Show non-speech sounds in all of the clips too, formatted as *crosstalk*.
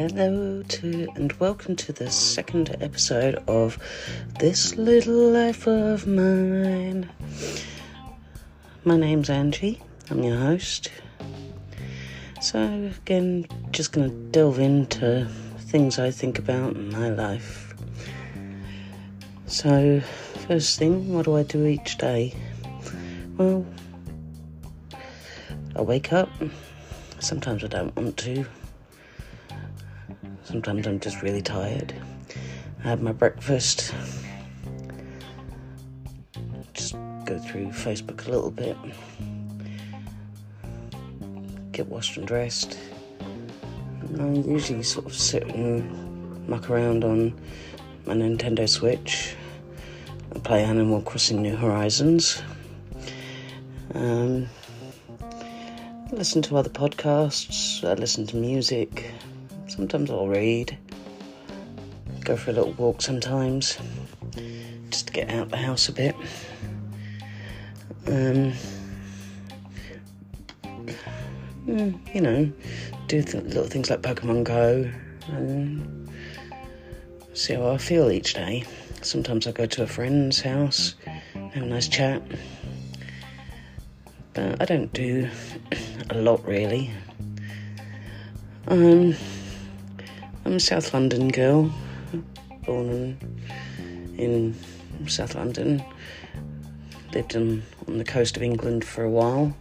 Hello to and welcome to the second episode of This Little Life of Mine. My name's Angie, I'm your host. So, again, just going to delve into things I think about in my life. So, first thing, what do I do each day? Well, I wake up. Sometimes I don't want to. Sometimes I'm just really tired. I have my breakfast. Just go through Facebook a little bit. Get washed and dressed. And I usually sort of sit and muck around on my Nintendo Switch. I play Animal Crossing New Horizons. Um, listen to other podcasts. I listen to music. Sometimes I'll read. Go for a little walk sometimes. Just to get out the house a bit. Um, mm, you know, do th- little things like Pokemon Go and see how I feel each day. Sometimes I go to a friend's house, have a nice chat. But I don't do *clears throat* a lot really. Um, I'm a South London girl, born in, in South London. Lived on, on the coast of England for a while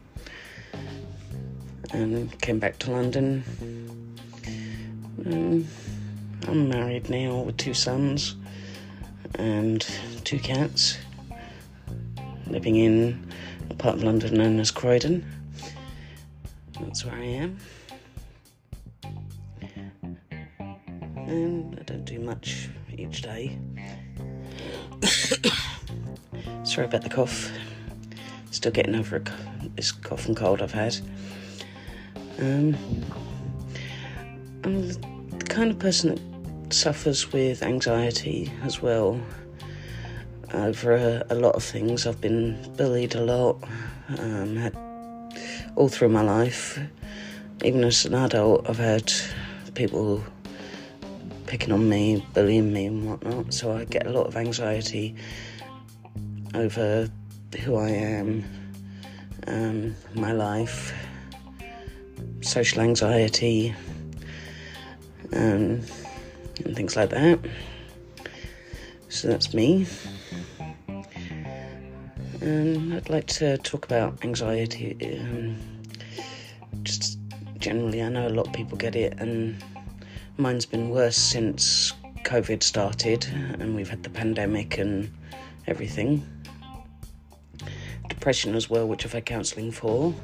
and came back to London. Um, I'm married now with two sons and two cats, living in a part of London known as Croydon. That's where I am. And I don't do much each day. *coughs* Sorry about the cough. Still getting over a, this cough and cold I've had. Um, I'm the kind of person that suffers with anxiety as well. Over a, a lot of things, I've been bullied a lot. Um, had all through my life, even as an adult, I've had people picking on me, bullying me, and whatnot. So I get a lot of anxiety over who I am, um, my life, social anxiety, um, and things like that. So that's me. And I'd like to talk about anxiety. Um, just generally, I know a lot of people get it, and mine's been worse since COVID started, and we've had the pandemic and everything. Depression as well, which I've had counselling for,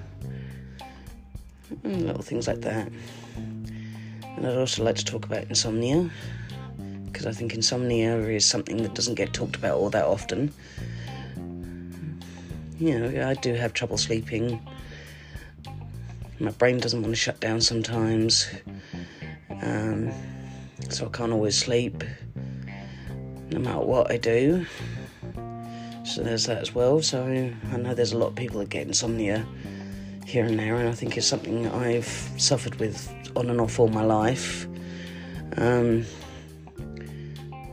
and little things like that. And I'd also like to talk about insomnia, because I think insomnia is something that doesn't get talked about all that often. You know, I do have trouble sleeping. My brain doesn't want to shut down sometimes. Um, so I can't always sleep, no matter what I do. So there's that as well. So I know there's a lot of people that get insomnia here and there, and I think it's something I've suffered with on and off all my life. Um,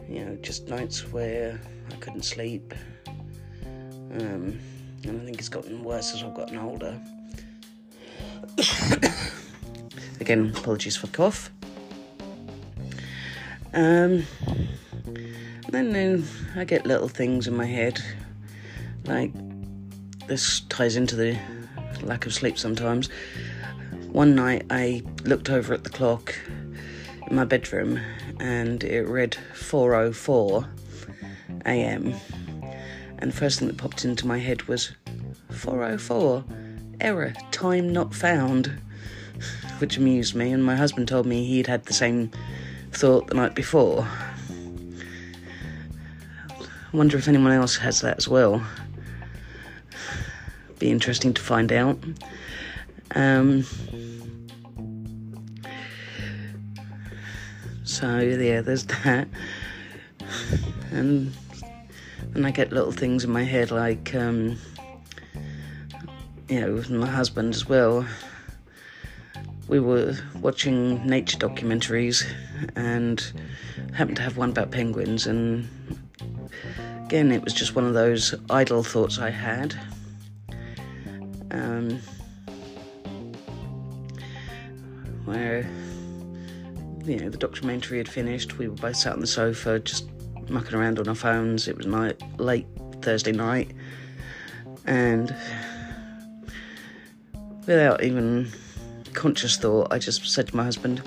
you know, just nights where I couldn't sleep. Um, and I think it's gotten worse as I've gotten older. *coughs* Again, apologies for cough. Um, then, then I get little things in my head, like this ties into the lack of sleep sometimes. One night I looked over at the clock in my bedroom and it read 4:04 a.m. And the first thing that popped into my head was 404 error time not found, *laughs* which amused me. And my husband told me he'd had the same thought the night before. I wonder if anyone else has that as well. Be interesting to find out. Um, so yeah, there's that, and and I get little things in my head like, um, you know, with my husband as well. We were watching nature documentaries and happened to have one about penguins and again it was just one of those idle thoughts I had. Um, where you know the documentary had finished, we were both sat on the sofa just mucking around on our phones. It was night late Thursday night, and without even conscious thought, I just said to my husband,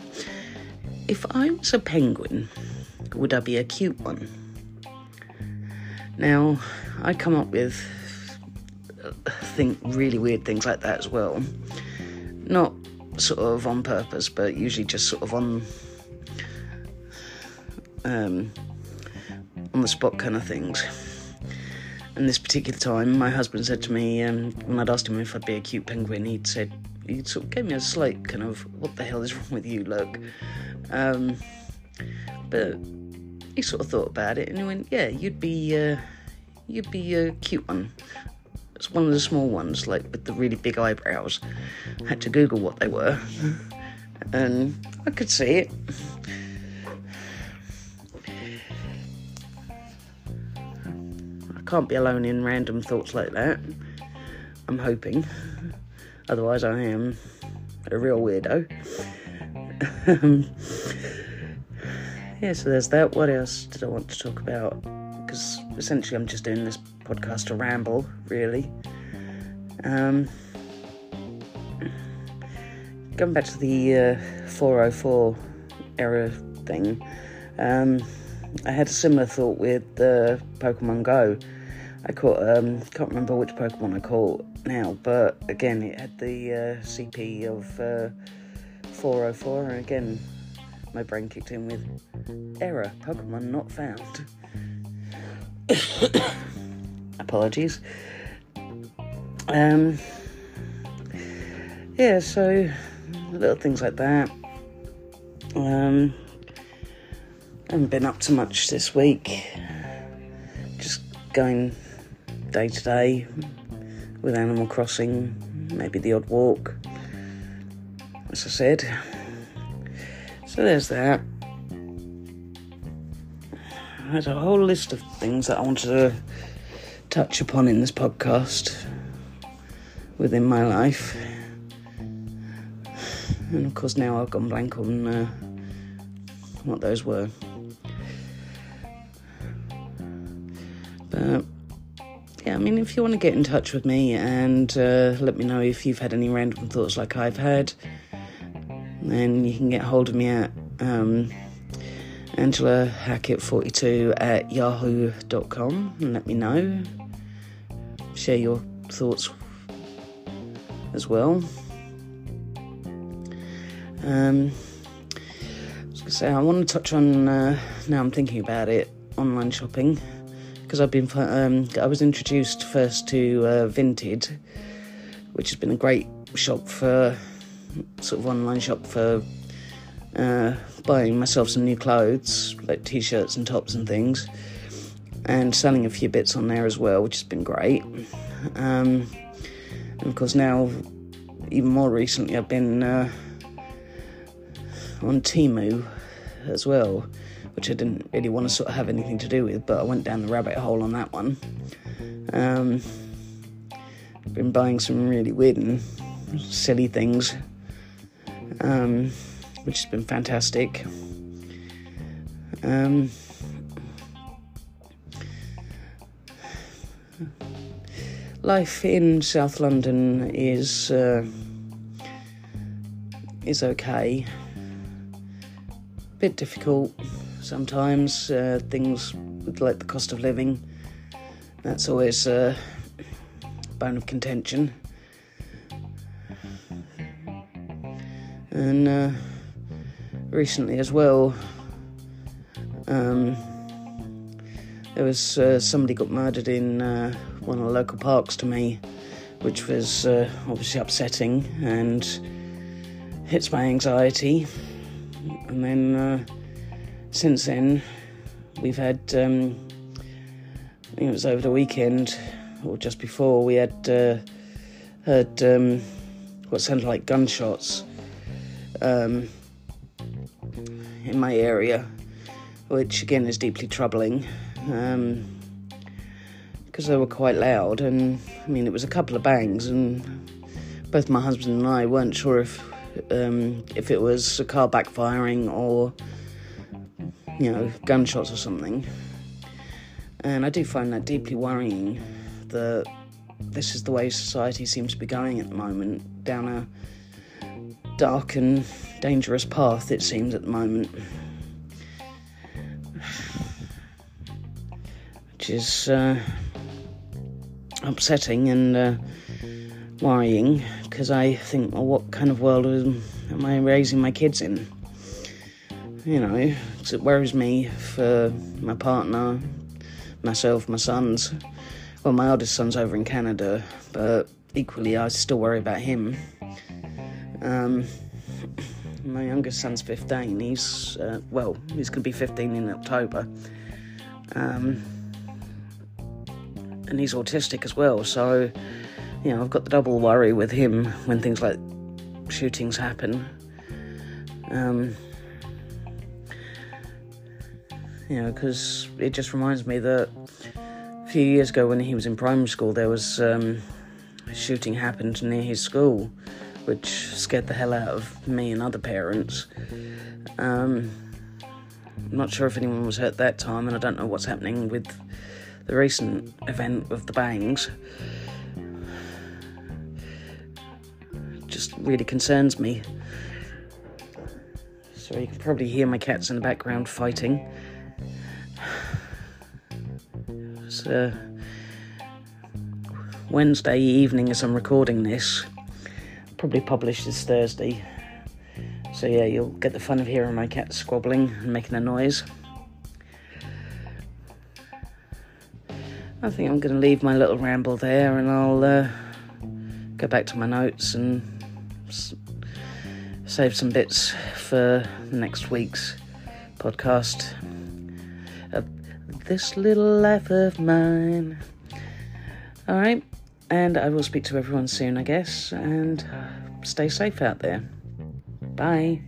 "If I was a penguin, would I be a cute one?" Now, I come up with think really weird things like that as well. Not sort of on purpose, but usually just sort of on um, on the spot kind of things. And this particular time, my husband said to me, um, when I'd asked him if I'd be a cute penguin, he'd said, he sort of gave me a slight kind of, what the hell is wrong with you look. Um, but he sort of thought about it and he went, yeah, you'd be, uh, you'd be a cute one. It's one of the small ones, like with the really big eyebrows. I had to Google what they were, *laughs* and I could see it. I can't be alone in random thoughts like that. I'm hoping. Otherwise, I am a real weirdo. *laughs* yeah, so there's that. What else did I want to talk about? Because essentially, I'm just doing this podcast to ramble, really. Um, going back to the uh, 404 error thing, um, I had a similar thought with uh, Pokemon Go. I caught, um, can't remember which Pokemon I caught now, but again, it had the uh, CP of uh, 404, and again, my brain kicked in with error, Pokemon not found. *coughs* Apologies. Um, yeah, so little things like that. Um, haven't been up to much this week. Just going day to day with Animal Crossing, maybe the odd walk, as I said. So there's that. There's a whole list of things that I wanted to touch upon in this podcast within my life. And of course, now I've gone blank on uh, what those were. But mean, if you want to get in touch with me and uh, let me know if you've had any random thoughts like I've had, then you can get hold of me at um, Angela Hackett42 at yahoo.com and let me know. Share your thoughts as well. Um, I was going to say, I want to touch on, uh, now I'm thinking about it, online shopping. Because I've been, um, I was introduced first to uh, Vinted, which has been a great shop for, sort of online shop for uh, buying myself some new clothes, like t shirts and tops and things, and selling a few bits on there as well, which has been great. Um, and of course, now, even more recently, I've been uh, on Temu as well, which I didn't really want to sort of have anything to do with, but I went down the rabbit hole on that one. Um, been buying some really weird and silly things. Um, which has been fantastic. Um, life in South London is uh, is okay. Bit difficult sometimes. Uh, things like the cost of living. That's always a bone of contention. And uh, recently as well. Um, there was uh, somebody got murdered in uh, one of the local parks to me, which was uh, obviously upsetting and hits my anxiety. And then uh, since then, we've had, um, I think it was over the weekend or just before, we had uh, heard um, what sounded like gunshots um, in my area, which again is deeply troubling because um, they were quite loud. And I mean, it was a couple of bangs, and both my husband and I weren't sure if um, if it was a car backfiring or you know gunshots or something. And I do find that deeply worrying that this is the way society seems to be going at the moment, down a dark and dangerous path, it seems, at the moment. Which is uh, upsetting and uh, worrying because I think, well, what kind of world am I raising my kids in? You know, it worries me for my partner, myself, my sons. Well, my oldest son's over in Canada, but equally, I still worry about him. Um, my youngest son's 15. He's, uh, well, he's going to be 15 in October. Um, and he's autistic as well, so, you know, I've got the double worry with him when things like shootings happen. Um, you know, because it just reminds me that a few years ago when he was in primary school, there was um, a shooting happened near his school, which scared the hell out of me and other parents. Um, I'm not sure if anyone was hurt that time, and I don't know what's happening with the recent event of the bangs. Just really concerns me. So you can probably hear my cats in the background fighting. It's uh, Wednesday evening as I'm recording this. Probably published this Thursday. So yeah, you'll get the fun of hearing my cat squabbling and making a noise. I think I'm going to leave my little ramble there and I'll uh, go back to my notes and s- save some bits for next week's podcast this little life of mine. All right, and I will speak to everyone soon, I guess, and uh, stay safe out there. Bye.